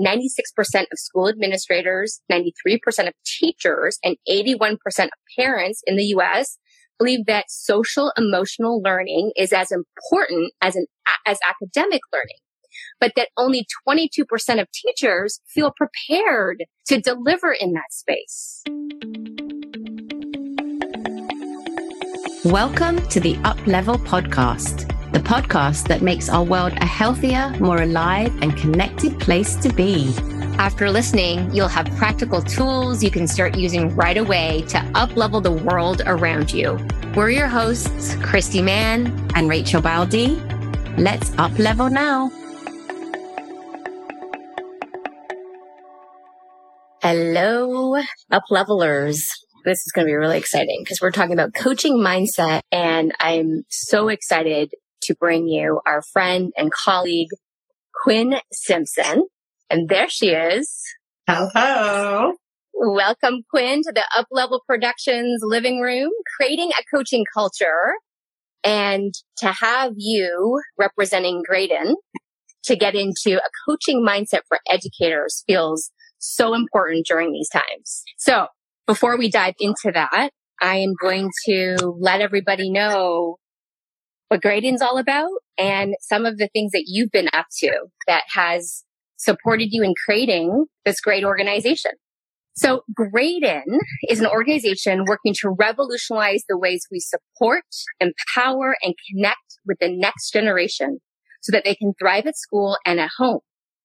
96% of school administrators, 93% of teachers, and 81% of parents in the US believe that social emotional learning is as important as an, as academic learning but that only 22% of teachers feel prepared to deliver in that space. Welcome to the Up Level Podcast, the podcast that makes our world a healthier, more alive, and connected place to be. After listening, you'll have practical tools you can start using right away to uplevel the world around you. We're your hosts, Christie Mann and Rachel Baldi. Let's up level now. Hello, up levelers. This is going to be really exciting because we're talking about coaching mindset and I'm so excited to bring you our friend and colleague, Quinn Simpson. And there she is. Hello. Welcome, Quinn, to the Up Level Productions living room, creating a coaching culture. And to have you representing Graydin to get into a coaching mindset for educators feels so important during these times. So before we dive into that, I am going to let everybody know what Graydin's all about and some of the things that you've been up to that has supported you in creating this great organization. So Graydin is an organization working to revolutionize the ways we support, empower, and connect with the next generation so that they can thrive at school and at home.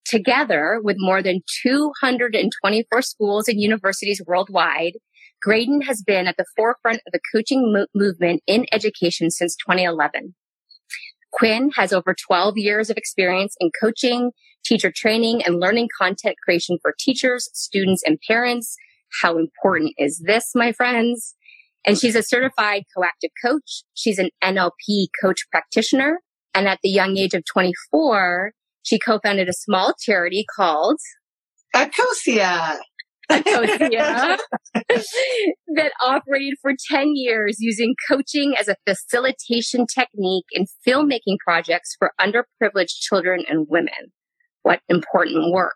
Together with more than 224 schools and universities worldwide, Graydin has been at the forefront of the coaching mo- movement in education since 2011. Quinn has over 12 years of experience in coaching, teacher training, and learning content creation for teachers, students, and parents. How important is this, my friends? And she's a certified coactive coach. She's an NLP coach practitioner. And at the young age of 24, she co-founded a small charity called Akosia. That operated for 10 years using coaching as a facilitation technique in filmmaking projects for underprivileged children and women. What important work.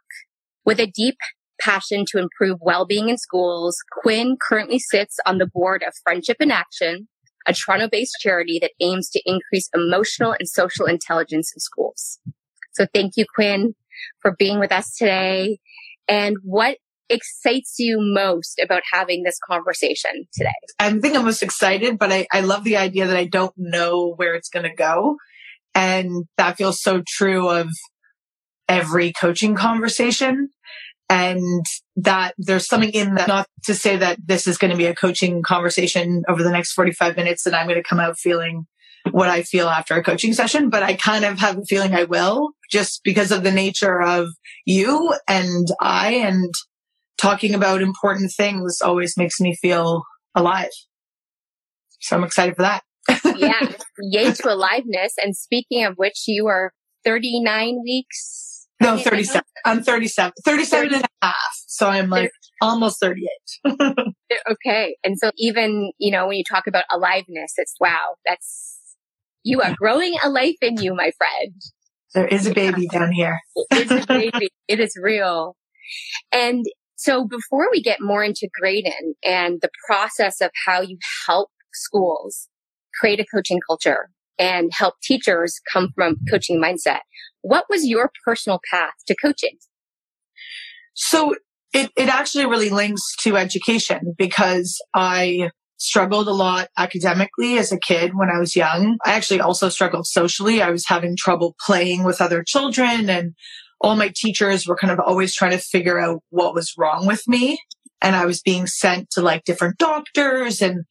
With a deep passion to improve well-being in schools, Quinn currently sits on the board of Friendship in Action, a Toronto-based charity that aims to increase emotional and social intelligence in schools. So thank you, Quinn, for being with us today. And what excites you most about having this conversation today? I think I'm most excited, but I, I love the idea that I don't know where it's going to go. And that feels so true of every coaching conversation. And that there's something in that, not to say that this is going to be a coaching conversation over the next 45 minutes and I'm going to come out feeling what I feel after a coaching session, but I kind of have a feeling I will just because of the nature of you and I and talking about important things always makes me feel alive. So I'm excited for that. yeah. Yay to aliveness. And speaking of which, you are 39 weeks. No, 37. I'm 37, 37 and a half. So I'm like almost 38. okay. And so even, you know, when you talk about aliveness, it's wow, that's you are growing a life in you, my friend. There is a baby down here. it is a baby. It is real. And so before we get more into Graydin and the process of how you help schools create a coaching culture and help teachers come from coaching mindset, what was your personal path to coaching? So it, it actually really links to education because I struggled a lot academically as a kid when I was young. I actually also struggled socially. I was having trouble playing with other children and all my teachers were kind of always trying to figure out what was wrong with me. And I was being sent to like different doctors and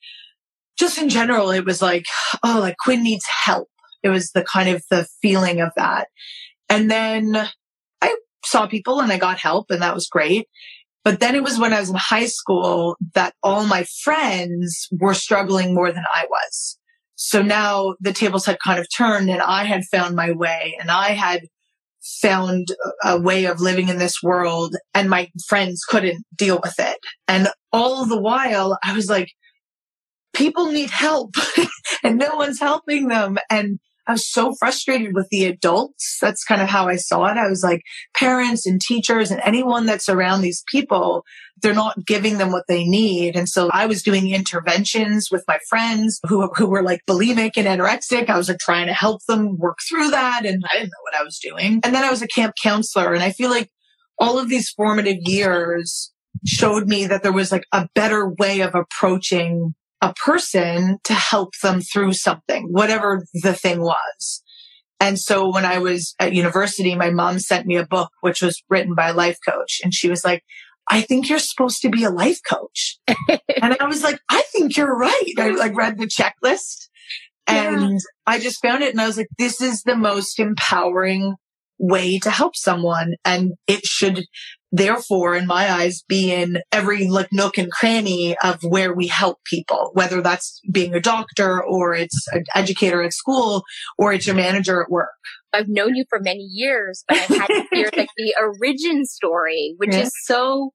just in general, it was like, oh, like Quinn needs help. It was the kind of the feeling of that. And then I saw people and I got help and that was great. But then it was when I was in high school that all my friends were struggling more than I was. So now the tables had kind of turned and I had found my way and I had found a way of living in this world and my friends couldn't deal with it. And all the while I was like, people need help and no one's helping them. And I was so frustrated with the adults. That's kind of how I saw it. I was like, parents and teachers and anyone that's around these people, they're not giving them what they need. And so I was doing interventions with my friends who, who were like bulimic and anorexic. I was like trying to help them work through that. And I didn't know what I was doing. And then I was a camp counselor. And I feel like all of these formative years showed me that there was like a better way of approaching a person to help them through something, whatever the thing was. And so when I was at university, my mom sent me a book, which was written by a life coach. And she was like, I think you're supposed to be a life coach. and I was like, I think you're right. I like read the checklist and yeah. I just found it and I was like, this is the most empowering way to help someone. And it should therefore, in my eyes, be in every like nook and cranny of where we help people, whether that's being a doctor or it's an educator at school or it's your manager at work. I've known you for many years, but I've had to hear like the origin story, which yeah. is so,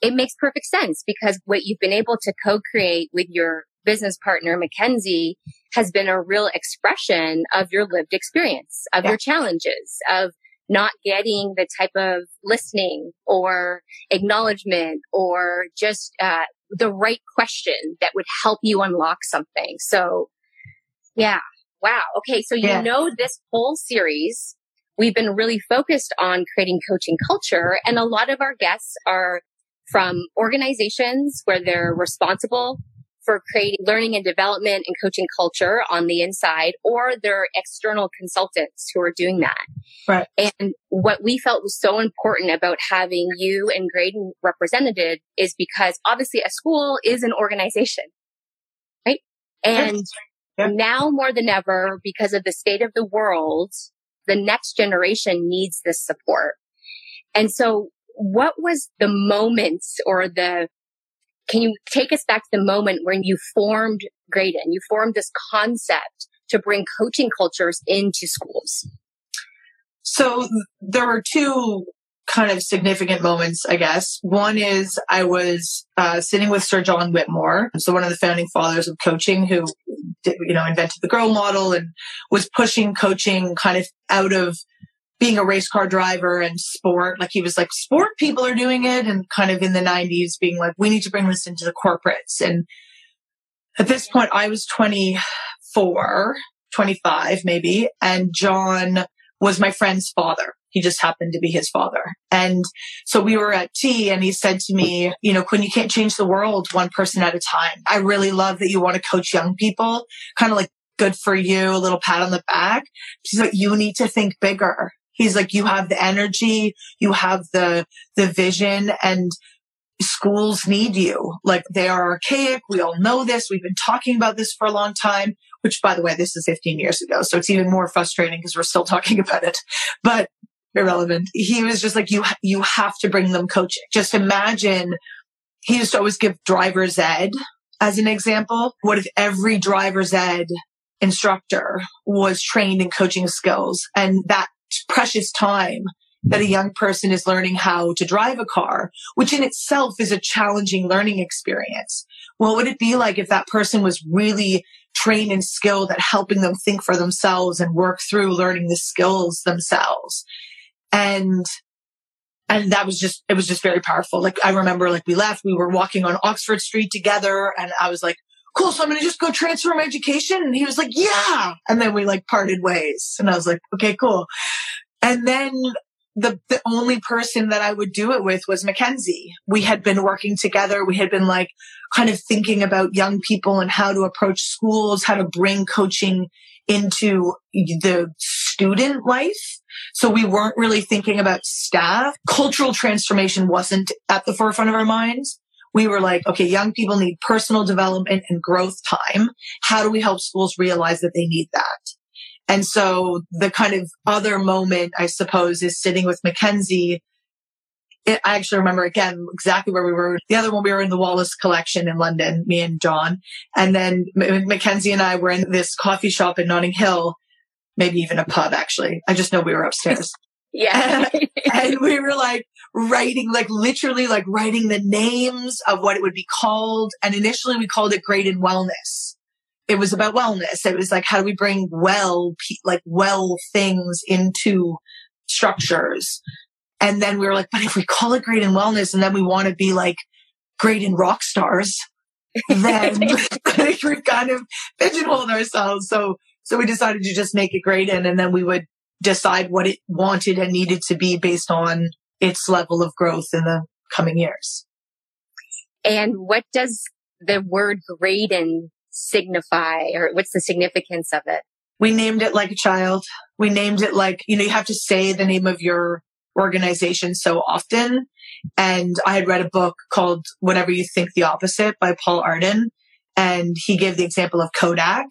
it makes perfect sense because what you've been able to co-create with your business partner, Mackenzie, has been a real expression of your lived experience, of yeah. your challenges, of not getting the type of listening or acknowledgement or just uh, the right question that would help you unlock something. So, yeah. Wow. Okay. So, you yeah. know, this whole series, we've been really focused on creating coaching culture. And a lot of our guests are from organizations where they're responsible for creating learning and development and coaching culture on the inside, or they're external consultants who are doing that. Right. And what we felt was so important about having you and Graydin represented is because obviously a school is an organization, right? And now more than ever, because of the state of the world, the next generation needs this support. And so what was the moments or the can you take us back to the moment when you formed Graydin? You formed this concept to bring coaching cultures into schools. So there were two kind of significant moments, I guess. One is I was uh, sitting with Sir John Whitmore, so one of the founding fathers of coaching, who you know invented the Grow model and was pushing coaching kind of out of being a race car driver and sport. Like he was like, sport people are doing it. And kind of in the 90s being like, we need to bring this into the corporates. And at this point, I was 24, 25 maybe. And John was my friend's father. He just happened to be his father. And so we were at tea and he said to me, you know, Quinn, you can't change the world one person at a time. I really love that you want to coach young people, kind of like good for you, a little pat on the back. She's like, you need to think bigger. He's like, you have the energy, you have the, the vision and schools need you. Like they are archaic. We all know this. We've been talking about this for a long time, which by the way, this is 15 years ago. So it's even more frustrating because we're still talking about it, but irrelevant. He was just like, you, you have to bring them coaching. Just imagine he used to always give driver's ed as an example. What if every driver's ed instructor was trained in coaching skills and that precious time that a mm-hmm. young person is learning how to drive a car, which in itself is a challenging learning experience. What would it be like if that person was really trained and skilled at helping them think for themselves and work through learning the skills themselves? And and that was just it was just very powerful. Like I remember like we left, we were walking on Oxford Street together and I was like, cool. So I'm going to just go transfer my education. And he was like, yeah. And then we like parted ways. And I was like, okay, cool. And then the, the only person that I would do it with was Mackenzie. We had been working together. We had been like kind of thinking about young people and how to approach schools, how to bring coaching into the student life. So we weren't really thinking about staff. Cultural transformation wasn't at the forefront of our minds we were like, okay, young people need personal development and growth time. How do we help schools realize that they need that? And so the kind of other moment, I suppose, is sitting with Mackenzie. I actually remember again exactly where we were. The other one, we were in the Wallace collection in London, me and John. And then Mackenzie and I were in this coffee shop in Notting Hill, maybe even a pub, actually. I just know we were upstairs. Yeah. and we were like writing, like literally like writing the names of what it would be called. And initially we called it Great in Wellness. it was about wellness. It was like, how do we bring well, like well things into structures? And then we were like, but if we call it great in wellness and then we want to be like great in rock stars, then we've kind of pigeonholed ourselves. So, so we decided to just make it great in and then we would decide what it wanted and needed to be based on its level of growth in the coming years. And what does the word Graydin signify or what's the significance of it? We named it like a child. We named it like, you know, you have to say the name of your organization so often. And I had read a book called Whatever You Think the Opposite by Paul Arden. And he gave the example of Kodak.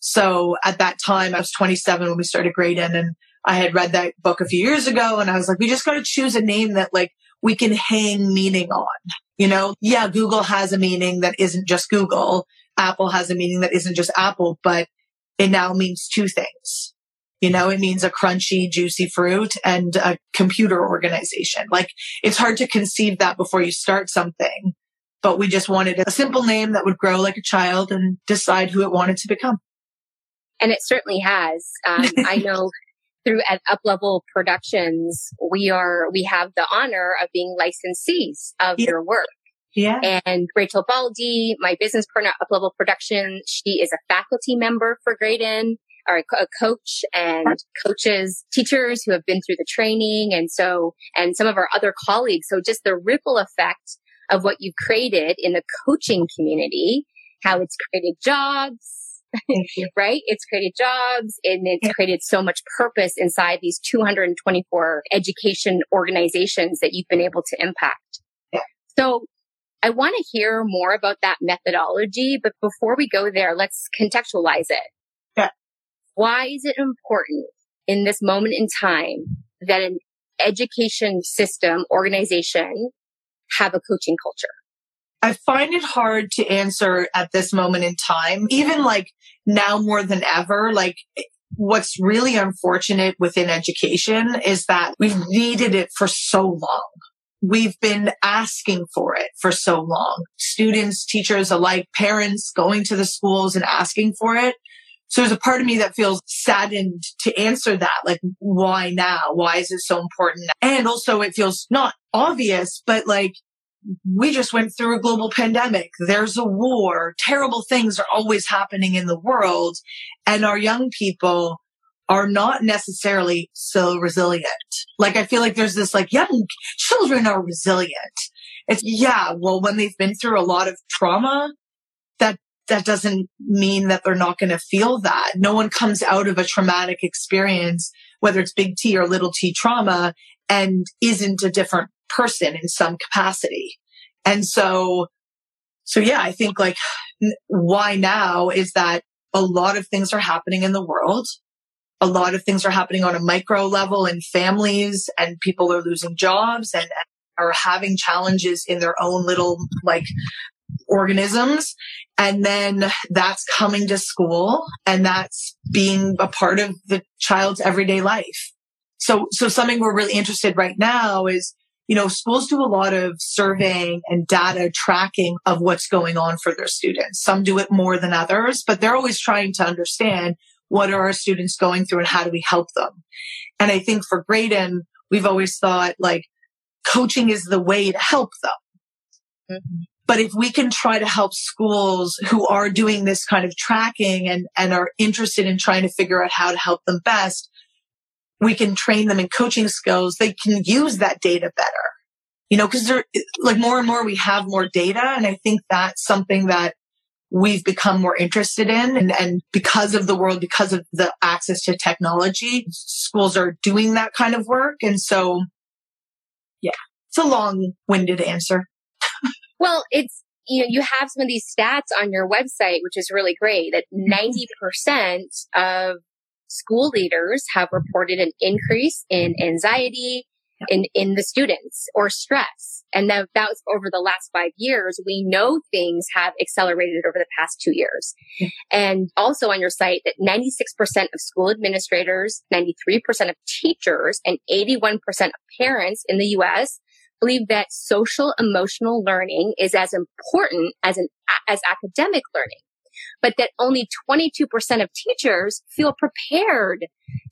So at that time, I was 27 when we started Graydin and I had read that book a few years ago and I was like, we just got to choose a name that like we can hang meaning on. You know, yeah, Google has a meaning that isn't just Google. Apple has a meaning that isn't just Apple, but it now means two things. You know, it means a crunchy, juicy fruit and a computer organization. Like it's hard to conceive that before you start something, but we just wanted a simple name that would grow like a child and decide who it wanted to become. And it certainly has. Um, I know through at Up Level Productions, we are, we have the honor of being licensees of yeah. your work. Yeah. And Rachel Baldi, my business partner at Up Level Production, she is a faculty member for Graydin, or a coach and coaches, teachers who have been through the training. And so, and some of our other colleagues. So just the ripple effect of what you've created in the coaching community, how it's created jobs, right? It's created jobs and it's created so much purpose inside these 224 education organizations that you've been able to impact. So I want to hear more about that methodology, but before we go there, let's contextualize it. Yeah. Why is it important in this moment in time that an education system organization have a coaching culture? I find it hard to answer at this moment in time, even like now more than ever. Like what's really unfortunate within education is that we've needed it for so long. We've been asking for it for so long. Students, teachers alike, parents going to the schools and asking for it. So there's a part of me that feels saddened to answer that. Like, why now? Why is it so important? And also it feels not obvious, but like we just went through a global pandemic. There's a war. Terrible things are always happening in the world. And our young people are not necessarily so resilient. Like, I feel like there's this like young children are resilient. It's yeah. Well, when they've been through a lot of trauma, that, that doesn't mean that they're not going to feel that. No one comes out of a traumatic experience, whether it's big T or little t trauma and isn't a different person in some capacity. And so, so yeah, I think like why now is that a lot of things are happening in the world. A lot of things are happening on a micro level in families and people are losing jobs and, are having challenges in their own little like organisms. And then that's coming to school and that's being a part of the child's everyday life. So, so something we're really interested right now is you know, schools do a lot of surveying and data tracking of what's going on for their students. Some do it more than others, but they're always trying to understand what are our students going through and how do we help them? And I think for Graydin, we've always thought like coaching is the way to help them. Mm-hmm. But if we can try to help schools who are doing this kind of tracking and, and are interested in trying to figure out how to help them best, we can train them in coaching skills. They can use that data better, you know, because they're like more and more we have more data. And I think that's something that we've become more interested in. And, and because of the world, because of the access to technology, schools are doing that kind of work. And so, yeah, it's a long winded answer. well, it's, you know, you have some of these stats on your website, which is really great that 90% of school leaders have reported an increase in anxiety in, in the students or stress. And that, that was over the last five years. We know things have accelerated over the past two years. Yeah. And also on your site that 96% of school administrators, 93% of teachers, and 81% of parents in the US believe that social emotional learning is as important as an, as academic learning. But that only 22% of teachers feel prepared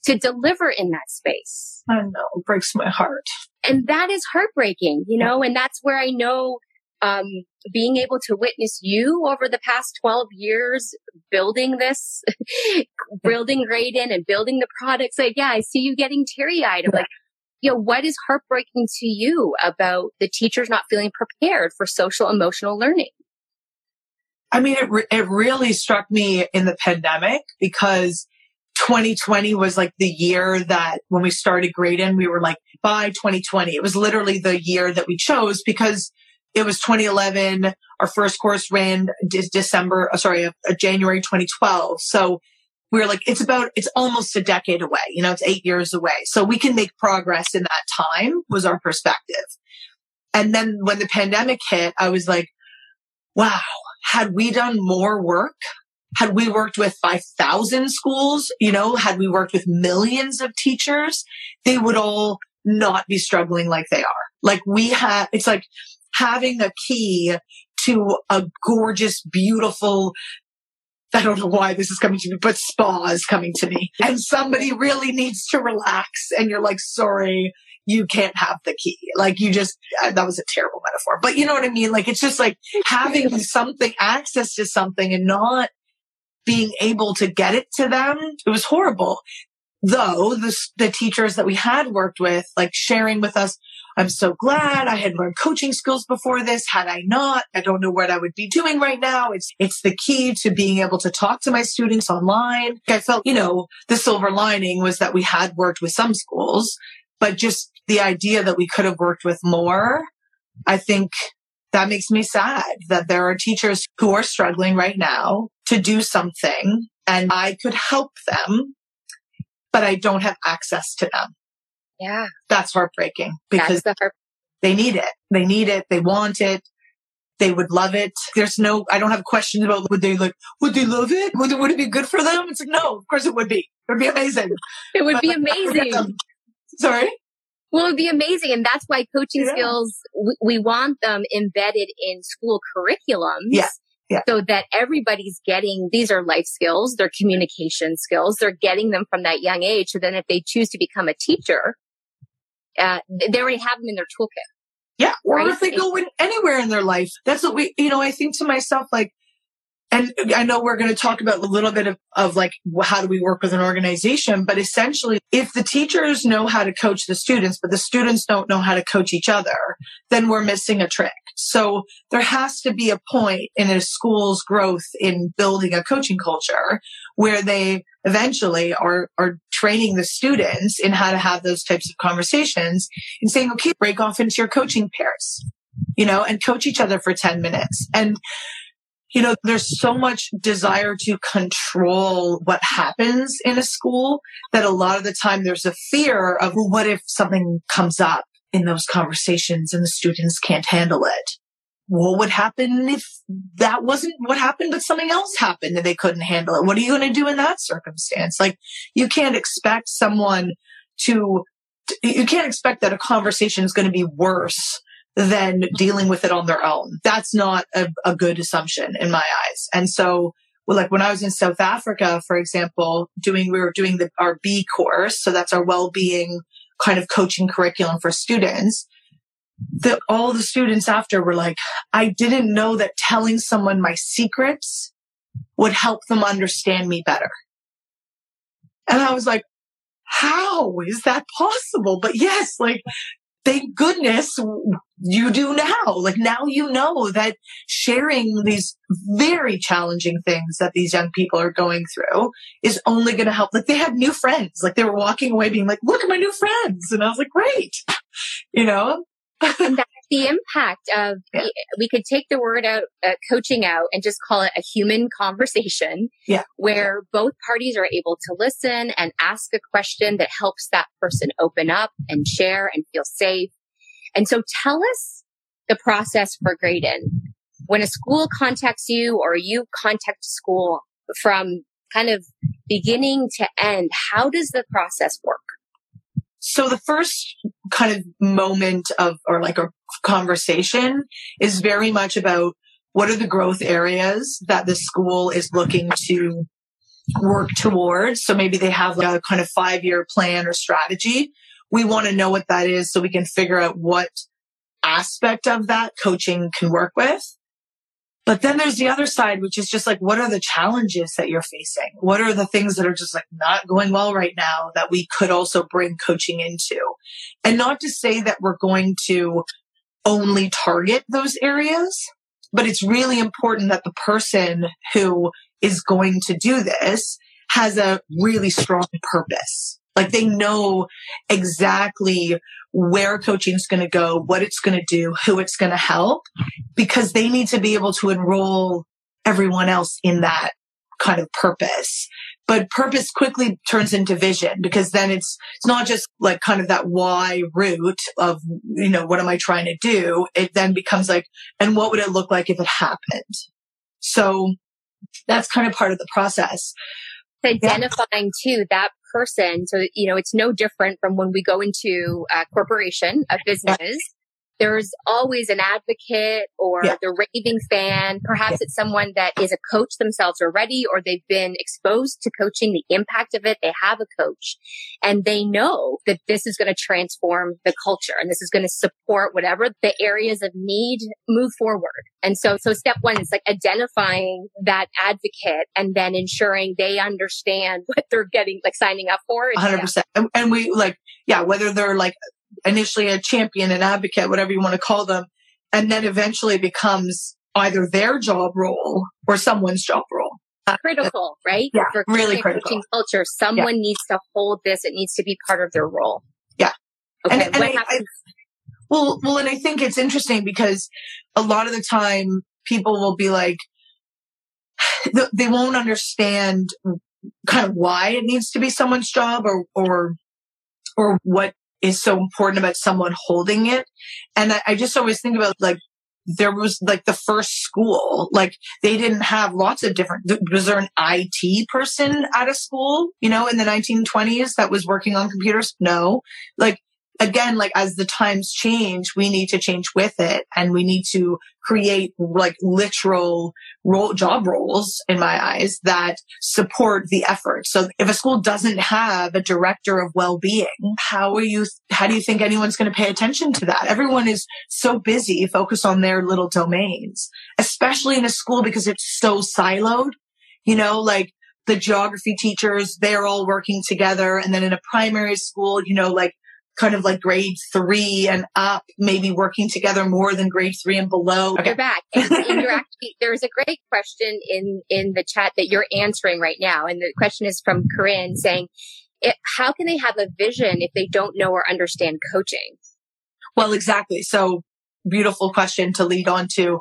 to deliver in that space. I know, it breaks my heart. And that is heartbreaking, you know, and that's where I know um, being able to witness you over the past 12 years building this, building Graydin and building the products. Like, yeah, I see you getting teary eyed of like, you know, what is heartbreaking to you about the teachers not feeling prepared for social emotional learning? I mean, it, re- it really struck me in the pandemic because 2020 was like the year that when we started Graydin, we were like, by 2020, it was literally the year that we chose because it was 2011. Our first course ran de- December, uh, sorry, uh, January 2012. So we were like, it's about, it's almost a decade away. You know, it's eight years away. So we can make progress in that time was our perspective. And then when the pandemic hit, I was like, wow, had we done more work, had we worked with 5,000 schools, you know, had we worked with millions of teachers, they would all not be struggling like they are. Like we have, it's like having a key to a gorgeous, beautiful, I don't know why this is coming to me, but spa is coming to me. And somebody really needs to relax. And you're like, sorry, you can't have the key. Like you just, uh, that was a terrible metaphor, but you know what I mean? Like it's just like having something, access to something and not being able to get it to them. It was horrible. Though the, the teachers that we had worked with, like sharing with us, I'm so glad I had learned coaching skills before this. Had I not, I don't know what I would be doing right now. It's, it's the key to being able to talk to my students online. I felt, you know, the silver lining was that we had worked with some schools, but just the idea that we could have worked with more, I think that makes me sad that there are teachers who are struggling right now to do something and I could help them, but I don't have access to them. Yeah. That's heartbreaking because That's the heart- they need it. They need it. They want it. They would love it. There's no, I don't have questions about would they like, would they love it? Would it, would it be good for them? It's like, no, of course it would be. It would be amazing. It would be amazing. Sorry? Well, it'd be amazing. And that's why coaching Yeah. skills, we, we want them embedded in school curriculums. Yeah. Yeah. So that everybody's getting, these are life skills, they're communication skills. They're getting them from that young age. So then if they choose to become a teacher, uh, they already have them in their toolkit. Yeah. Or Right? if they go in anywhere in their life. That's what we, you know, I think to myself, like, and I know we're going to talk about a little bit of, of like, how do we work with an organization? But essentially, if the teachers know how to coach the students, but the students don't know how to coach each other, then we're missing a trick. So there has to be a point in a school's growth in building a coaching culture where they eventually are, are training the students in how to have those types of conversations and saying, okay, break off into your coaching pairs, you know, and coach each other for 10 minutes. And, you know, there's so much desire to control what happens in a school that a lot of the time there's a fear of well, what if something comes up in those conversations and the students can't handle it? What would happen if that wasn't what happened, but something else happened and they couldn't handle it? What are you going to do in that circumstance? Like you can't expect someone to, you can't expect that a conversation is going to be worse than dealing with it on their own. That's not a, a good assumption in my eyes. And so, well, like when I was in South Africa, for example, doing, we were doing the, our B course. So that's our well-being kind of coaching curriculum for students. All the students after were like, I didn't know that telling someone my secrets would help them understand me better. And I was like, how is that possible? But yes, like, thank goodness you do now. Like now you know that sharing these very challenging things that these young people are going through is only going to help. Like they have new friends. Like they were walking away being like, look at my new friends. And I was like, great. You know? and the impact of Yeah. we could take the word out uh, coaching out and just call it a human conversation Yeah. where both parties are able to listen and ask a question that helps that person open up and share and feel safe and so tell us the process for Graydin when a school contacts you or you contact school from kind of beginning to end how does the process work So the first kind of moment of, or like a conversation is very much about what are the growth areas that the school is looking to work towards. So maybe they have like a kind of five year plan or strategy. We want to know what that is so we can figure out what aspect of that coaching can work with. But then there's the other side, which is just like, what are the challenges that you're facing? What are the things that are just like not going well right now that we could also bring coaching into? And not to say that we're going to only target those areas, but it's really important that the person who is going to do this has a really strong purpose. Like they know exactly where coaching is going to go, what it's going to do, who it's going to help, because they need to be able to enroll everyone else in that kind of purpose. But purpose quickly turns into vision because then it's, it's not just like kind of that why route of, you know, what am I trying to do? It then becomes like, and what would it look like if it happened? So that's kind of part of the process. Identifying yeah. too that person. So, you know, it's no different from when we go into a corporation, a business there's always an advocate or yeah. the raving fan. Perhaps yeah. it's someone that is a coach themselves already, or they've been exposed to coaching, the impact of it. They have a coach and they know that this is going to transform the culture and this is going to support whatever the areas of need move forward. And so, so step one is like identifying that advocate and then ensuring they understand what they're getting, like signing up for. 100%. And we like, yeah, whether they're like initially a champion, an advocate, whatever you want to call them, and then eventually becomes either their job role or someone's job role. Uh, critical, right? Yeah, For really critical. culture, someone yeah. needs to hold this. It needs to be part of their role. Yeah. Okay. And, and I, I, well, well, and I think it's interesting because a lot of the time people will be like, they won't understand kind of why it needs to be someone's job or, or, or what is so important about someone holding it. And I, I just always think about like, there was like the first school, like they didn't have lots of different, was there an IT person at a school, you know, in the 1920s that was working on computers? No. Like again, like as the times change, we need to change with it and we need to create like literal role, job roles in my eyes that support the effort. So if a school doesn't have a director of well-being, how are you, how do you think anyone's going to pay attention to that? Everyone is so busy focused on their little domains, especially in a school because it's so siloed, you know, like the geography teachers, they're all working together. And then in a primary school, you know, like kind of like grade three and up, maybe working together more than grade three and below. Okay. You're back. And, and you're actually, there's a great question in, in the chat that you're answering right now. And the question is from Corinne saying, it, how can they have a vision if they don't know or understand coaching? Well, exactly. So beautiful question to lead on to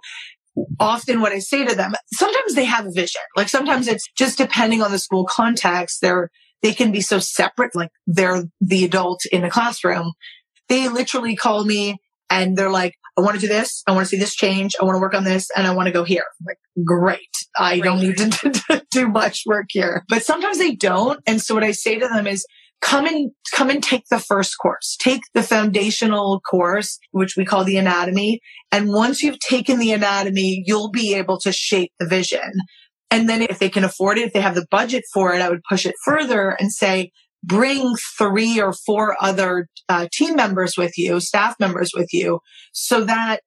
often what I say to them, sometimes they have a vision. Like sometimes it's just depending on the school context. They're they can be so separate, like they're the adult in the classroom. They literally call me and they're like, I want to do this. I want to see this change. I want to work on this and I want to go here. I'm like, great. I great. don't need to do much work here. But sometimes they don't. And so what I say to them is, come and come and take the first course. Take the foundational course, which we call the anatomy. And once you've taken the anatomy, you'll be able to shape the vision. And then if they can afford it, if they have the budget for it, I would push it further and say, bring three or four other uh, team members with you, staff members with you, so that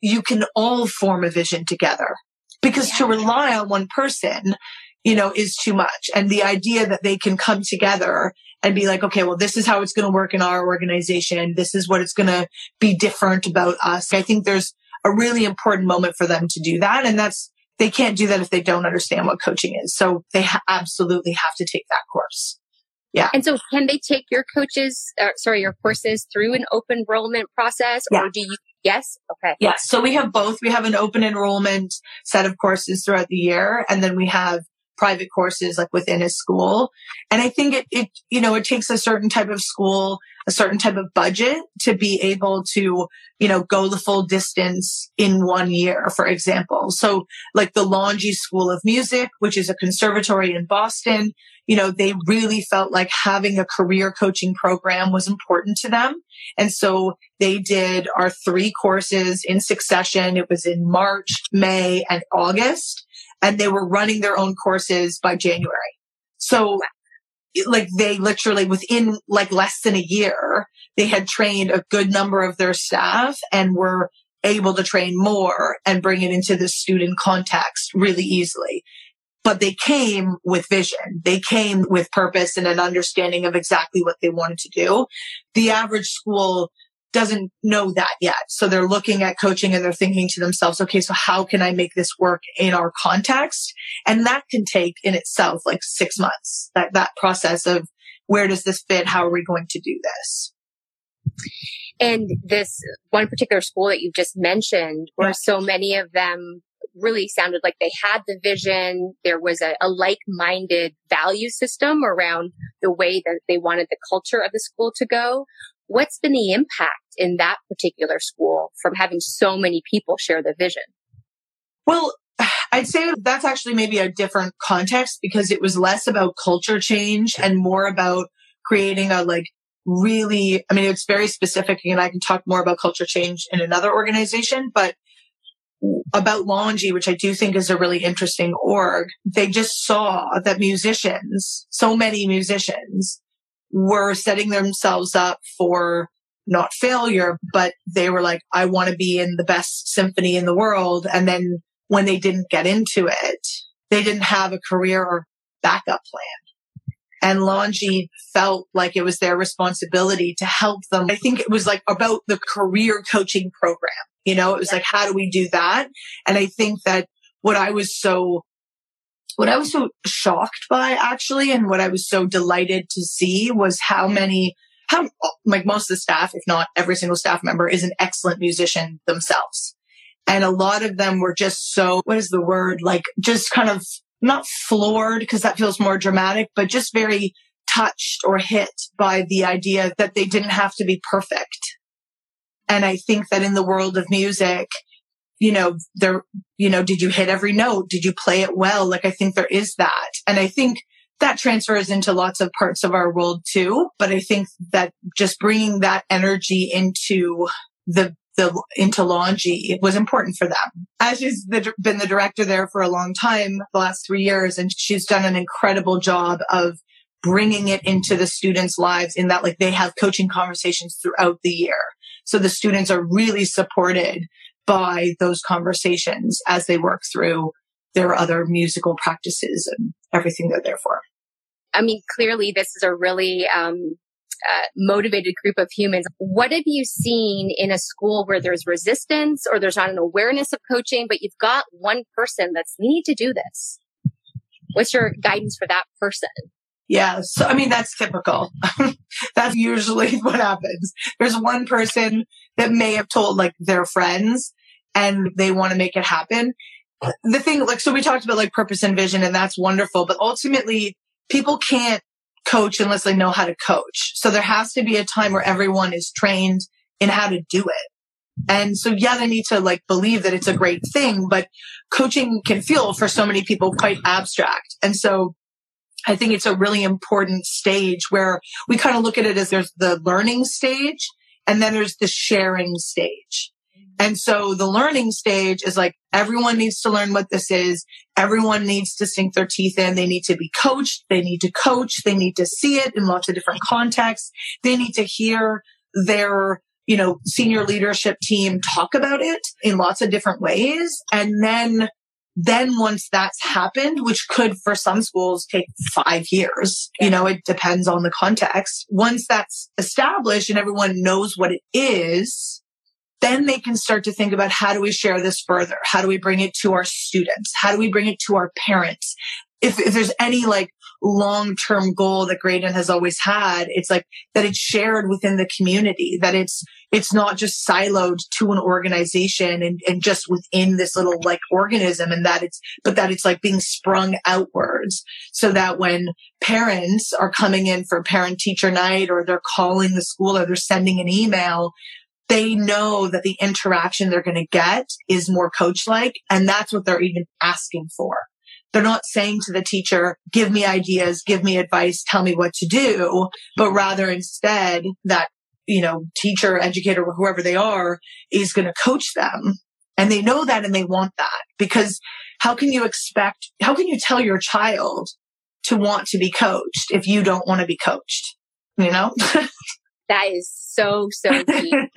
you can all form a vision together. Because yeah. to rely on one person, you know, is too much. And the idea that they can come together and be like, okay, well, this is how it's going to work in our organization. This is what it's going to be different about us. I think there's a really important moment for them to do that. And that's they can't do that if they don't understand what coaching is. So they ha- absolutely have to take that course. Yeah. And so can they take your coaches, uh, sorry, your courses through an open enrollment process yeah. or do you? Yes. Okay. Yes. So we have both. We have an open enrollment set of courses throughout the year. And then we have private courses like within a school. And I think it, it, you know, it takes a certain type of school, a certain type of budget to be able to, you know, go the full distance in one year, for example. So like the Longy School of Music, which is a conservatory in Boston, you know, they really felt like having a career coaching program was important to them. And so they did our three courses in succession. It was in March, May, and August and they were running their own courses by January. So like they literally within like less than a year, they had trained a good number of their staff and were able to train more and bring it into the student context really easily. But they came with vision. They came with purpose and an understanding of exactly what they wanted to do. The average school doesn't know that yet. So they're looking at coaching and they're thinking to themselves, okay, so how can I make this work in our context? And that can take in itself like six months, that, that process of where does this fit? How are we going to do this? And this one particular school that you've just mentioned, where yeah. so many of them really sounded like they had the vision. There was a, a like-minded value system around the way that they wanted the culture of the school to go. What's been the impact in that particular school from having so many people share the vision? Well, I'd say that's actually maybe a different context because it was less about culture change and more about creating a like really, I mean, it's very specific and I can talk more about culture change in another organization, but about Longy, which I do think is a really interesting org, they just saw that musicians, so many musicians were setting themselves up for not failure, but they were like, I want to be in the best symphony in the world. And then when they didn't get into it, they didn't have a career or backup plan. And Longy felt like it was their responsibility to help them. I think it was like about the career coaching program. You know, it was like, how do we do that? And I think that what I was so what I was so shocked by actually, and what I was so delighted to see was how many, like most of the staff, if not every single staff member is an excellent musician themselves. And a lot of them were just so, what is the word? Like just kind of not floored because that feels more dramatic, but just very touched or hit by the idea that they didn't have to be perfect. And I think that in the world of music, you know, there, you know, did you hit every note? Did you play it well? Like, I think there is that. And I think that transfers into lots of parts of our world too. But I think that just bringing that energy into the the into Longy was important for them. As she's the, been the director there for a long time, the last three years, and she's done an incredible job of bringing it into the students' lives in that like they have coaching conversations throughout the year. So the students are really supported by those conversations as they work through their other musical practices and everything they're there for. I mean, clearly this is a really um, uh, motivated group of humans. What have you seen in a school where there's resistance or there's not an awareness of coaching, but you've got one person that's we need to do this? What's your guidance for that person? Yeah. So, I mean, that's typical. that's usually what happens. There's one person that may have told like their friends and they want to make it happen. The thing, like, so we talked about like purpose and vision and that's wonderful, but ultimately people can't coach unless they know how to coach. So there has to be a time where everyone is trained in how to do it. And so, yeah, they need to like believe that it's a great thing, but coaching can feel for so many people quite abstract. And so I think it's a really important stage where we kind of look at it as there's the learning stage and then there's the sharing stage. And so the learning stage is like everyone needs to learn what this is. Everyone needs to sink their teeth in. They need to be coached. They need to coach. They need to see it in lots of different contexts. They need to hear their, you know, senior leadership team talk about it in lots of different ways. And then then once that's happened, which could for some schools take five years, you know, it depends on the context. Once that's established and everyone knows what it is, then they can start to think about how do we share this further? How do we bring it to our students? How do we bring it to our parents? If, if there's any like long-term goal that Graydin has always had. It's like that it's shared within the community, that it's, it's not just siloed to an organization and, and just within this little like organism and that it's, but that it's like being sprung outwards so that when parents are coming in for parent teacher night or they're calling the school or they're sending an email, they know that the interaction they're going to get is more coach like. And that's what they're even asking for. They're not saying to the teacher, give me ideas, give me advice, tell me what to do, but rather instead that, you know, teacher, educator, whoever they are is going to coach them. And they know that and they want that because how can you expect, how can you tell your child to want to be coached if you don't want to be coached? You know? that is so, so key.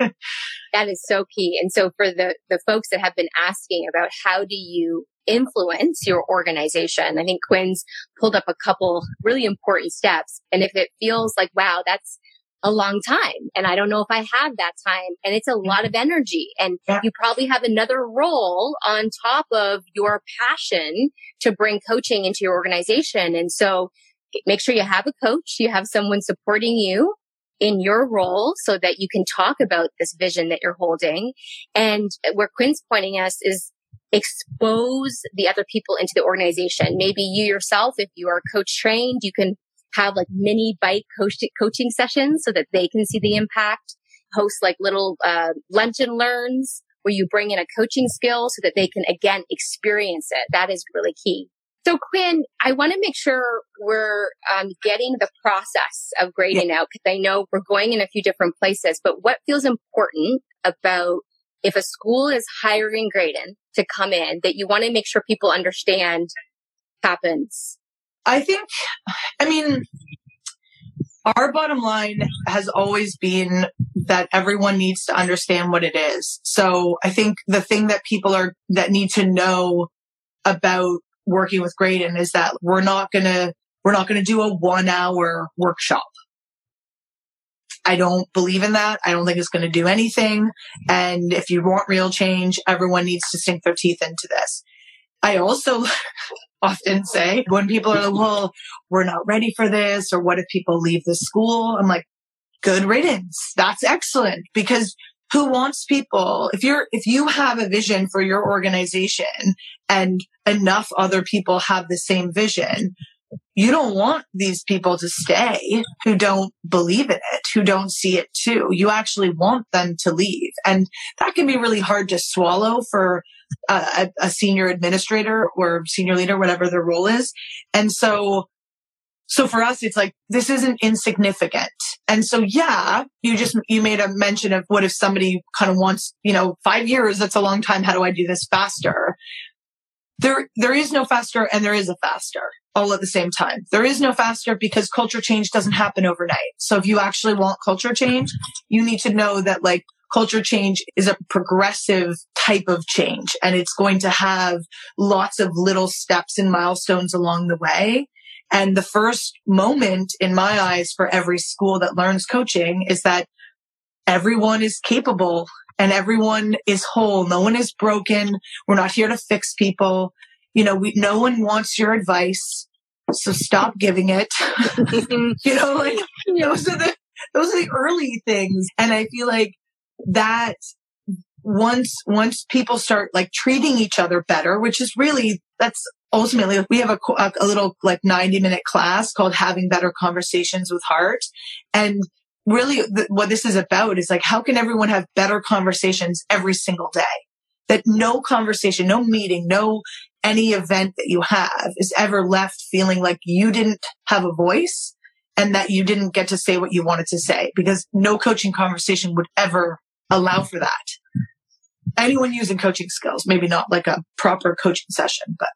that is so key. And so for the, the folks that have been asking about how do you influence your organization. I think Quinn's pulled up a couple really important steps. And if it feels like, wow, that's a long time and I don't know if I have that time and it's a mm-hmm. lot of energy and yeah. you probably have another role on top of your passion to bring coaching into your organization. And so make sure you have a coach, you have someone supporting you in your role so that you can talk about this vision that you're holding. And where Quinn's pointing us is expose the other people into the organization. Maybe you yourself, if you are coach trained, you can have like mini bite coach- coaching sessions so that they can see the impact. Host like little uh, lunch and learns where you bring in a coaching skill so that they can again experience it. That is really key. So Quinn, I want to make sure we're um, getting the process of Graydin yeah. out because I know we're going in a few different places. But what feels important about if a school is hiring Graydin to come in that you want to make sure people understand happens? I think, I mean, our bottom line has always been that everyone needs to understand what it is. So I think the thing that people are, that need to know about working with Graydin is that we're not going to, we're not going to do a one hour workshop. I don't believe in that. I don't think it's going to do anything. And if you want real change, everyone needs to sink their teeth into this. I also often say when people are like, well, we're not ready for this, or what if people leave the school? I'm like, good riddance. That's excellent because who wants people if you're if you have a vision for your organization and enough other people have the same vision you don't want these people to stay who don't believe in it, who don't see it too. You actually want them to leave. And that can be really hard to swallow for a, a senior administrator or senior leader, whatever their role is. And so, so for us, it's like, this isn't insignificant. And so, yeah, you just, you made a mention of what if somebody kind of wants, you know, five years, that's a long time. How do I do this faster? There, there is no faster and there is a faster all at the same time. There is no faster because culture change doesn't happen overnight. So if you actually want culture change, you need to know that like culture change is a progressive type of change and it's going to have lots of little steps and milestones along the way. And the first moment in my eyes for every school that learns coaching is that everyone is capable and everyone is whole. No one is broken. We're not here to fix people. You know, we, no one wants your advice. So stop giving it. you know, like those are the, those are the early things. And I feel like that once, once people start like treating each other better, which is really, that's ultimately we have a, a, little like 90 minute class called having better conversations with heart and really the, what this is about is like how can everyone have better conversations every single day that no conversation no meeting no any event that you have is ever left feeling like you didn't have a voice and that you didn't get to say what you wanted to say because no coaching conversation would ever allow for that. Anyone using coaching skills, maybe not like a proper coaching session, but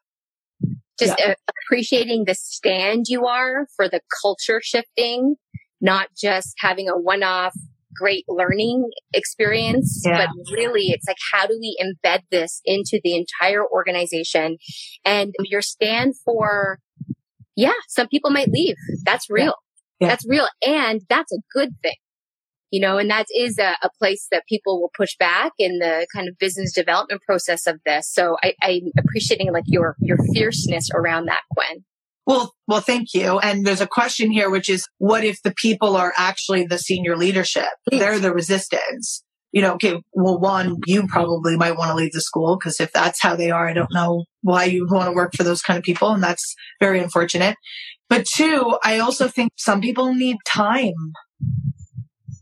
just yeah. appreciating the stand you are for the culture shifting, not just having a one off great learning experience, yeah. but really it's like, how do we embed this into the entire organization? And your stand for, yeah, some people might leave. That's real. Yeah. That's real. And that's a good thing. You know, and that is a, a, place that people will push back in the kind of business development process of this. So I, I'm appreciating like your, your fierceness around that, Quinn. Well, well, thank you. And there's a question here, which is what if the people are actually the senior leadership? They're the resistance. You know, okay, well, one, you probably might want to leave the school because if that's how they are, I don't know why you want to work for those kind of people. And that's very unfortunate. But two, I also think some people need time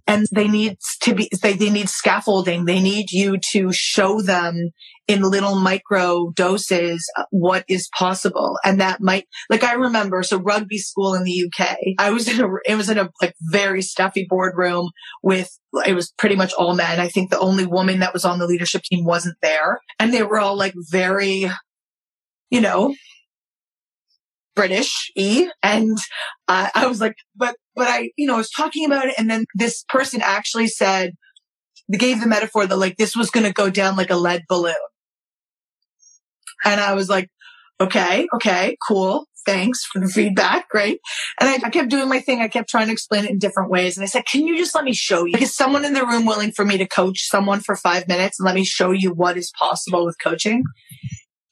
and they need to be they, they need scaffolding. They need you to show them in little micro doses uh, what is possible. And that might like i remember so rugby school in the uk i was in a it was in a like very stuffy boardroom with it was pretty much all men. I think the only woman that was on the leadership team wasn't there. And they were all like very you know British E. And uh, I was like, but, but I, you know, I was talking about it. And then this person actually said, they gave the metaphor that like this was going to go down like a lead balloon. And I was like, okay, okay, cool. Thanks for the feedback. Great. And I, I, kept doing my thing. I kept trying to explain it in different ways. And I said, can you just let me show you? Is someone in the room willing for me to coach someone for five minutes and let me show you what is possible with coaching?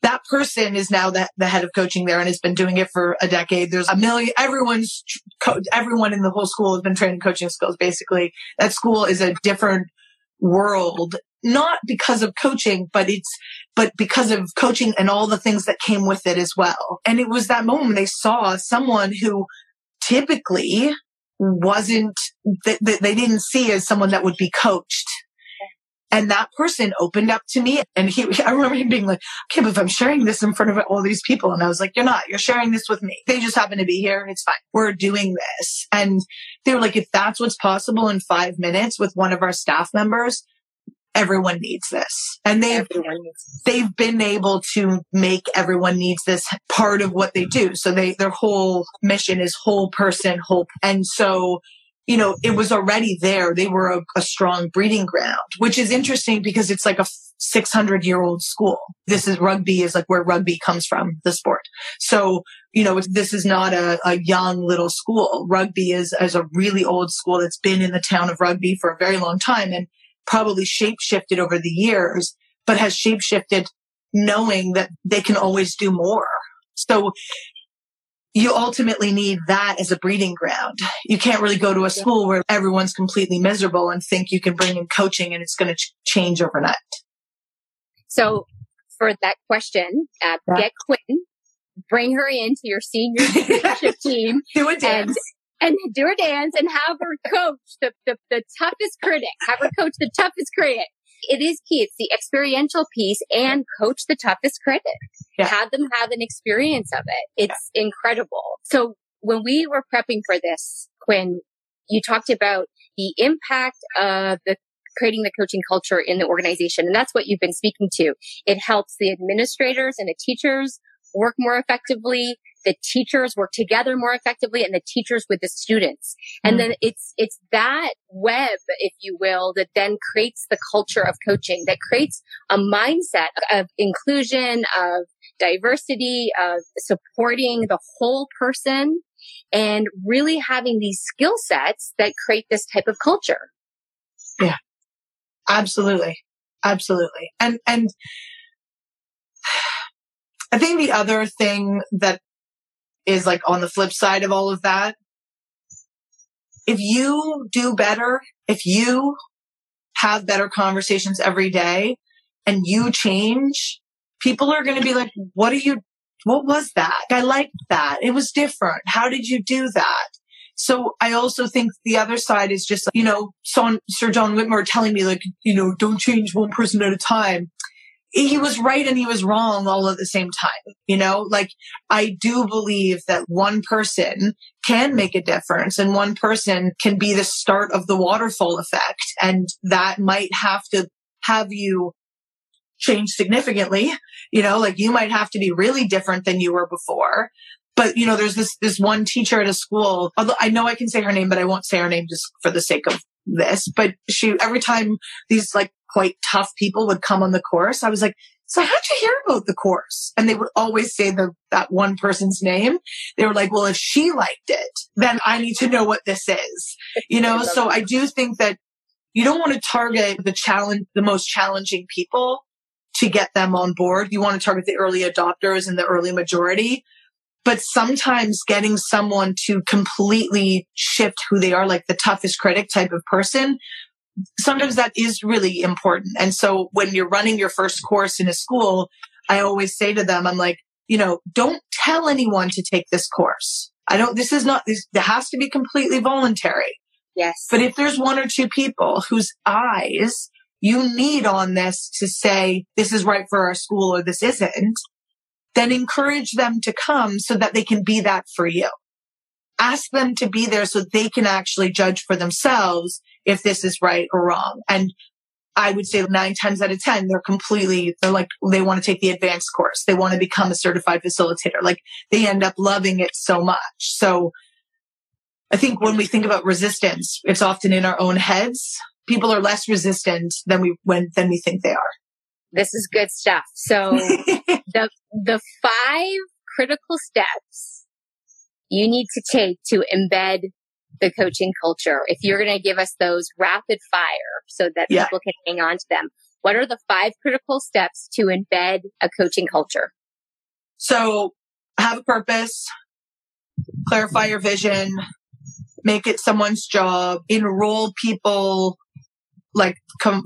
That person is now the, the head of coaching there and has been doing it for a decade. There's a million, everyone's, co- everyone in the whole school has been training coaching skills. Basically, that school is a different world, not because of coaching, but it's, but because of coaching and all the things that came with it as well. And it was that moment they saw someone who typically wasn't, that they didn't see as someone that would be coached and that person opened up to me and he, I remember him being like, okay, but if I'm sharing this in front of all these people. And I was like, you're not, you're sharing this with me. They just happen to be here. It's fine. We're doing this. And they were like, if that's what's possible in five minutes with one of our staff members, everyone needs this. And they've, they've been able to make everyone needs this part of what they do. So they, their whole mission is whole person, whole. And so you know, it was already there. They were a, a strong breeding ground, which is interesting because it's like a 600 year old school. This is rugby is like where rugby comes from, the sport. So, you know, this is not a, a young little school. Rugby is as a really old school that's been in the town of rugby for a very long time and probably shape shifted over the years, but has shape shifted knowing that they can always do more. So you ultimately need that as a breeding ground. You can't really go to a school where everyone's completely miserable and think you can bring in coaching and it's going to ch- change overnight. So for that question, uh, yeah. get Quinn, bring her into your senior leadership team. do a dance. And, and do a dance and have her coach the, the, the toughest critic. Have her coach the toughest critic it is key. It's the experiential piece and coach the toughest critic. Yeah. Have them have an experience of it. It's yeah. incredible. So when we were prepping for this, Quinn, you talked about the impact of the creating the coaching culture in the organization. And that's what you've been speaking to. It helps the administrators and the teachers work more effectively the teachers work together more effectively and the teachers with the students. And mm. then it's, it's that web, if you will, that then creates the culture of coaching that creates a mindset of inclusion, of diversity, of supporting the whole person and really having these skill sets that create this type of culture. Yeah, absolutely. Absolutely. And, and I think the other thing that is like on the flip side of all of that. If you do better, if you have better conversations every day and you change, people are going to be like, what are you, what was that? I liked that. It was different. How did you do that? So I also think the other side is just, you know, Sir John Whitmore telling me like, you know, don't change one person at a time he was right and he was wrong all at the same time. You know, like I do believe that one person can make a difference and one person can be the start of the waterfall effect. And that might have to have you change significantly. You know, like you might have to be really different than you were before. But, you know, there's this, this one teacher at a school, although I know I can say her name, but I won't say her name just for the sake of this. But she, every time these like quite tough people would come on the course, I was like, so how'd you hear about the course? And they would always say the, that one person's name. They were like, well, if she liked it, then I need to know what this is, you know? so I do think that you don't want to target the challenge, the most challenging people to get them on board. You want to target the early adopters and the early majority. But sometimes getting someone to completely shift who they are, like the toughest critic type of person, sometimes that is really important. And so when you're running your first course in a school, I always say to them, I'm like, you know, don't tell anyone to take this course. I don't, this is not, this, it has to be completely voluntary. Yes. But if there's one or two people whose eyes you need on this to say, this is right for our school or this isn't, then encourage them to come so that they can be that for you. Ask them to be there so they can actually judge for themselves if this is right or wrong. And I would say nine times out of 10, they're completely, they're like, they want to take the advanced course. They want to become a certified facilitator. Like they end up loving it so much. So I think when we think about resistance, it's often in our own heads. People are less resistant than we, when, than we think they are. This is good stuff. So the, the five critical steps you need to take to embed the coaching culture. If you're going to give us those rapid fire so that yeah. people can hang on to them, what are the five critical steps to embed a coaching culture? So have a purpose, clarify your vision, make it someone's job, enroll people like com-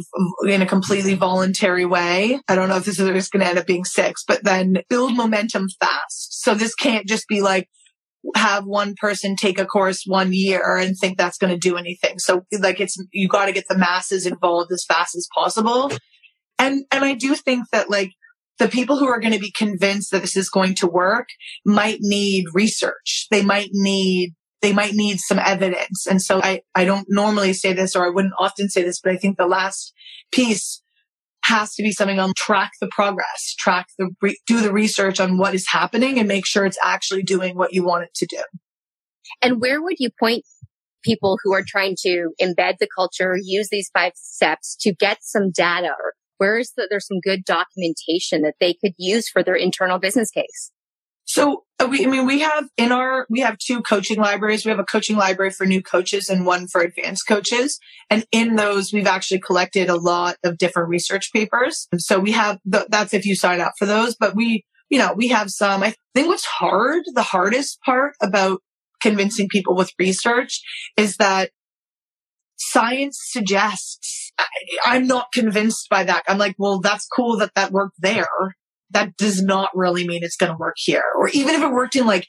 in a completely voluntary way. I don't know if this is going to end up being six, but then build momentum fast. So this can't just be like, have one person take a course one year and think that's going to do anything. So like it's, you got to get the masses involved as fast as possible. And, and I do think that like the people who are going to be convinced that this is going to work might need research. They might need they might need some evidence. And so I, I don't normally say this or I wouldn't often say this, but I think the last piece has to be something on track the progress, track the, re- do the research on what is happening and make sure it's actually doing what you want it to do. And where would you point people who are trying to embed the culture, use these five steps to get some data or where is the, there's some good documentation that they could use for their internal business case? So uh, we, I mean, we have in our, we have two coaching libraries. We have a coaching library for new coaches and one for advanced coaches. And in those, we've actually collected a lot of different research papers. And so we have, the, that's if you sign up for those, but we, you know, we have some, I think what's hard, the hardest part about convincing people with research is that science suggests I, am not convinced by that. I'm like, well, that's cool that that worked there that does not really mean it's going to work here. Or even if it worked in like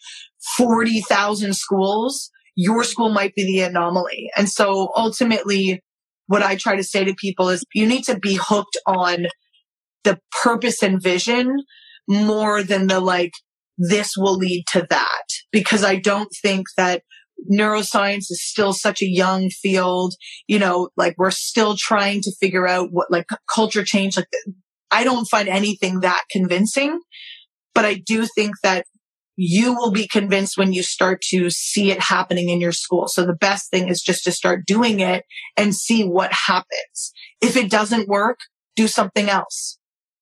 40,000 schools, your school might be the anomaly. And so ultimately, what I try to say to people is you need to be hooked on the purpose and vision more than the like, this will lead to that. Because I don't think that neuroscience is still such a young field. You know, like we're still trying to figure out what like culture change, like I don't find anything that convincing, but I do think that you will be convinced when you start to see it happening in your school. So the best thing is just to start doing it and see what happens. If it doesn't work, do something else.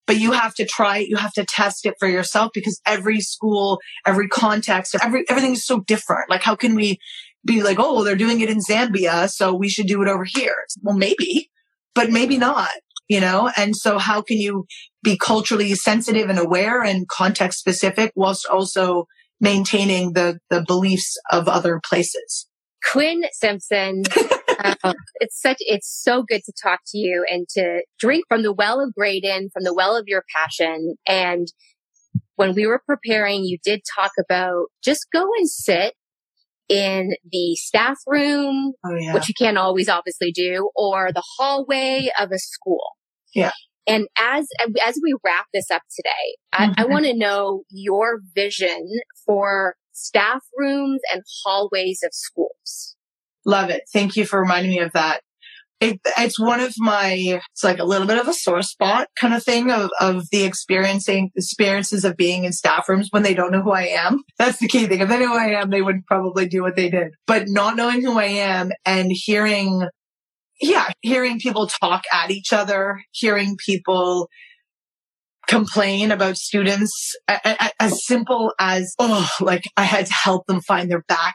But you have to try it. You have to test it for yourself because every school, every context, every, everything is so different. Like how can we be like, oh, they're doing it in Zambia, so we should do it over here? Well, maybe, but maybe not you know? And so how can you be culturally sensitive and aware and context specific whilst also maintaining the, the beliefs of other places? Quinn Simpson. um, it's such, it's so good to talk to you and to drink from the well of Graydin, from the well of your passion. And when we were preparing, you did talk about just go and sit in the staff room, oh, yeah. which you can't always obviously do, or the hallway of a school. Yeah. And as as we wrap this up today, mm-hmm. I, I want to know your vision for staff rooms and hallways of schools. Love it. Thank you for reminding me of that. It, it's one of my, it's like a little bit of a sore spot kind of thing of, of the experiencing experiences of being in staff rooms when they don't know who I am. That's the key thing. If they know who I am, they would probably do what they did, but not knowing who I am and hearing yeah, hearing people talk at each other, hearing people complain about students as simple as, oh, like I had to help them find their backpack.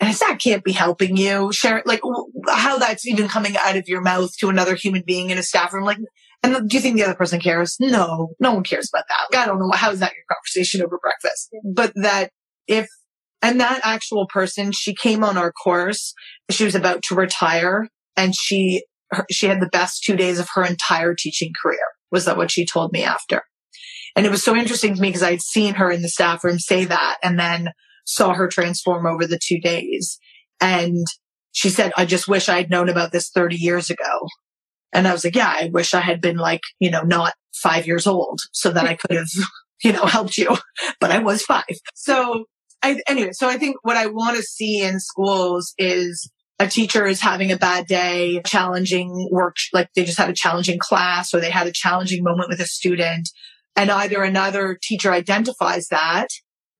And that can't be helping you. Share like how that's even coming out of your mouth to another human being in a staff room. Like And do you think the other person cares? No, no one cares about that. Like, I don't know. How is that your conversation over breakfast? But that if, and that actual person, she came on our course. She was about to retire and she, her, she had the best two days of her entire teaching career. Was that what she told me after? And it was so interesting to me because I'd seen her in the staff room say that and then saw her transform over the two days. And she said, I just wish I had known about this 30 years ago. And I was like, yeah, I wish I had been like, you know, not five years old so that I could have, you know, helped you, but I was five. So I, anyway, so I think what I want to see in schools is a teacher is having a bad day, challenging work, like they just had a challenging class or they had a challenging moment with a student. And either another teacher identifies that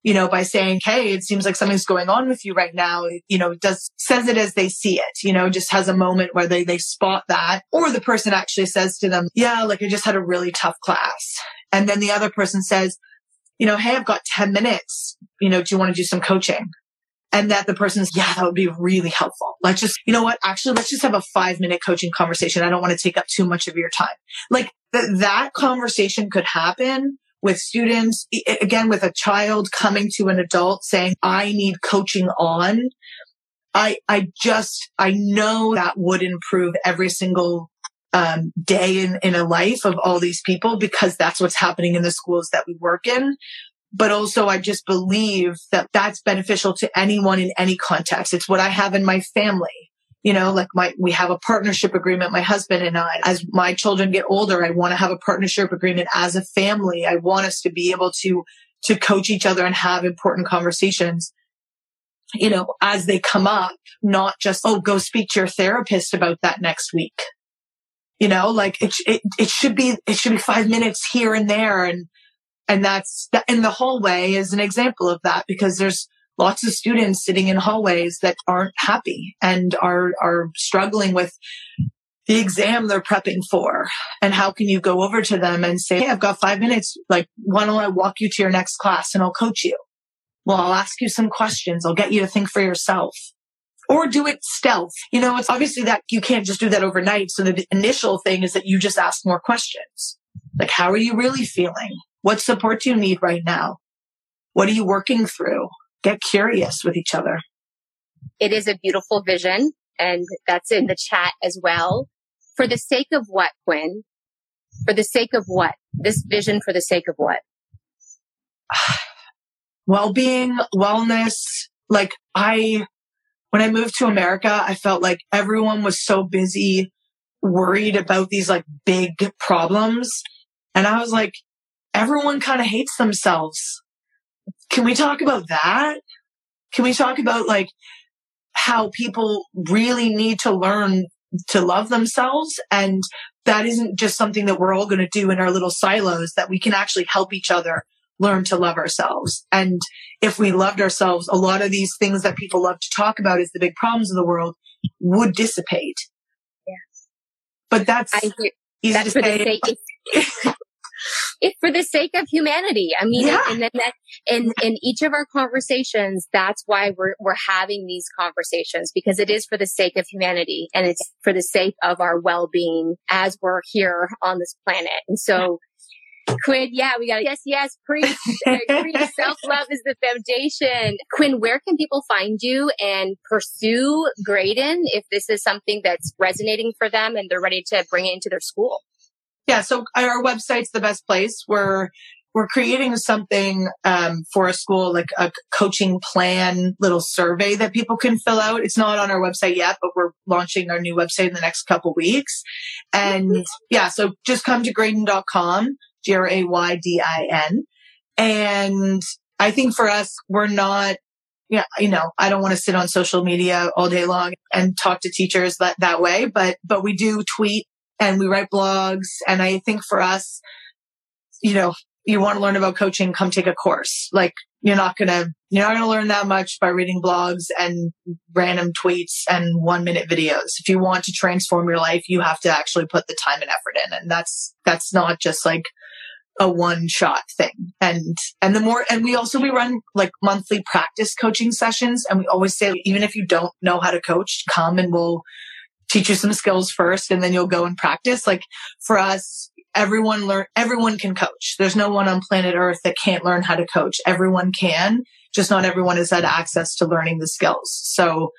you know, by saying, Hey, it seems like something's going on with you right now. You know, does, says it as they see it, you know, just has a moment where they, they spot that. Or the person actually says to them, yeah, like I just had a really tough class. And then the other person says, you know, Hey, I've got 10 minutes. You know, do you want to do some coaching? And that the person's, yeah, that would be really helpful. Let's just, you know what? Actually, let's just have a five minute coaching conversation. I don't want to take up too much of your time. Like that, that conversation could happen with students, again, with a child coming to an adult saying, I need coaching on. I, I just, I know that would improve every single um, day in, in a life of all these people because that's what's happening in the schools that we work in. But also I just believe that that's beneficial to anyone in any context. It's what I have in my family you know, like my, we have a partnership agreement, my husband and I. As my children get older, I want to have a partnership agreement as a family. I want us to be able to, to coach each other and have important conversations, you know, as they come up, not just, oh, go speak to your therapist about that next week. You know, like it, it, it should be, it should be five minutes here and there. And, and that's, and the hallway is an example of that because there's, lots of students sitting in hallways that aren't happy and are, are struggling with the exam they're prepping for. And how can you go over to them and say, Hey, I've got five minutes. Like, why don't I walk you to your next class and I'll coach you? Well, I'll ask you some questions. I'll get you to think for yourself or do it stealth. You know, it's obviously that you can't just do that overnight. So the initial thing is that you just ask more questions. Like, how are you really feeling? What support do you need right now? What are you working through? get curious with each other. It is a beautiful vision and that's in the chat as well. For the sake of what, Quinn? For the sake of what? This vision for the sake of what? Well-being, wellness. Like I, when I moved to America, I felt like everyone was so busy worried about these like big problems. And I was like, everyone kind of hates themselves. Can we talk about that? Can we talk about like how people really need to learn to love themselves and that isn't just something that we're all going to do in our little silos that we can actually help each other learn to love ourselves. And if we loved ourselves, a lot of these things that people love to talk about as the big problems of the world would dissipate. Yes. But that's easy that's to say. for the sake of humanity. I mean, yeah. and then that, in, in each of our conversations, that's why we're, we're having these conversations because it is for the sake of humanity and it's for the sake of our well-being as we're here on this planet. And so, Quinn, yeah, we got yes, yes, preach. preach. Self love is the foundation. Quinn, where can people find you and pursue Graydin if this is something that's resonating for them and they're ready to bring it into their school? Yeah. So our website's the best place. We're, we're creating something um, for a school, like a coaching plan little survey that people can fill out. It's not on our website yet, but we're launching our new website in the next couple weeks. And yeah, so just come to graydin.com, G-R-A-Y-D-I-N. And I think for us, we're not, yeah, you know, I don't want to sit on social media all day long and talk to teachers that, that way, but, but we do tweet and we write blogs. And I think for us, you know, you want to learn about coaching, come take a course. Like you're not going to, you're not going to learn that much by reading blogs and random tweets and one minute videos. If you want to transform your life, you have to actually put the time and effort in. And that's, that's not just like a one shot thing. And, and the more, and we also, we run like monthly practice coaching sessions. And we always say, even if you don't know how to coach, come and we'll, teach you some skills first and then you'll go and practice. Like for us, everyone learn, everyone can coach. There's no one on planet earth that can't learn how to coach. Everyone can, just not everyone has had access to learning the skills. So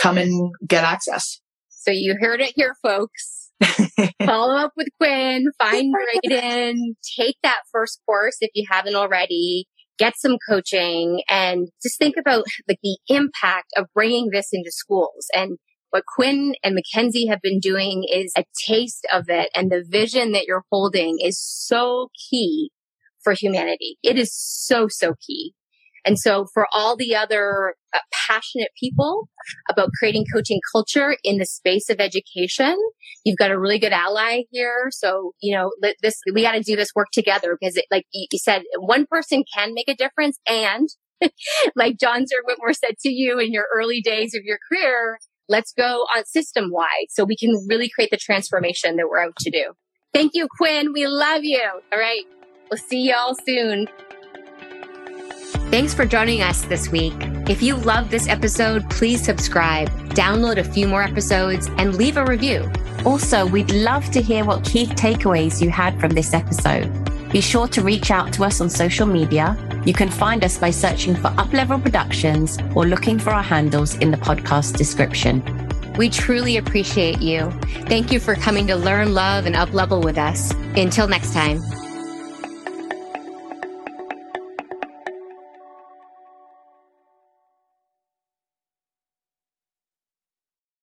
come and get access. So you heard it here, folks. Follow up with Quinn, find Graydin, take that first course if you haven't already, get some coaching and just think about like the impact of bringing this into schools. And what Quinn and Mackenzie have been doing is a taste of it. And the vision that you're holding is so key for humanity. It is so, so key. And so for all the other uh, passionate people about creating coaching culture in the space of education, you've got a really good ally here. So, you know, this, we got to do this work together because it, like you said, one person can make a difference. And like John Sir Whitmore said to you in your early days of your career, let's go on system wide so we can really create the transformation that we're out to do. Thank you, Quinn. We love you. All right. We'll see y'all soon. Thanks for joining us this week. If you love this episode, please subscribe, download a few more episodes, and leave a review. Also, we'd love to hear what key takeaways you had from this episode. Be sure to reach out to us on social media. You can find us by searching for Uplevel Productions or looking for our handles in the podcast description. We truly appreciate you. Thank you for coming to learn, love, and uplevel with us. Until next time.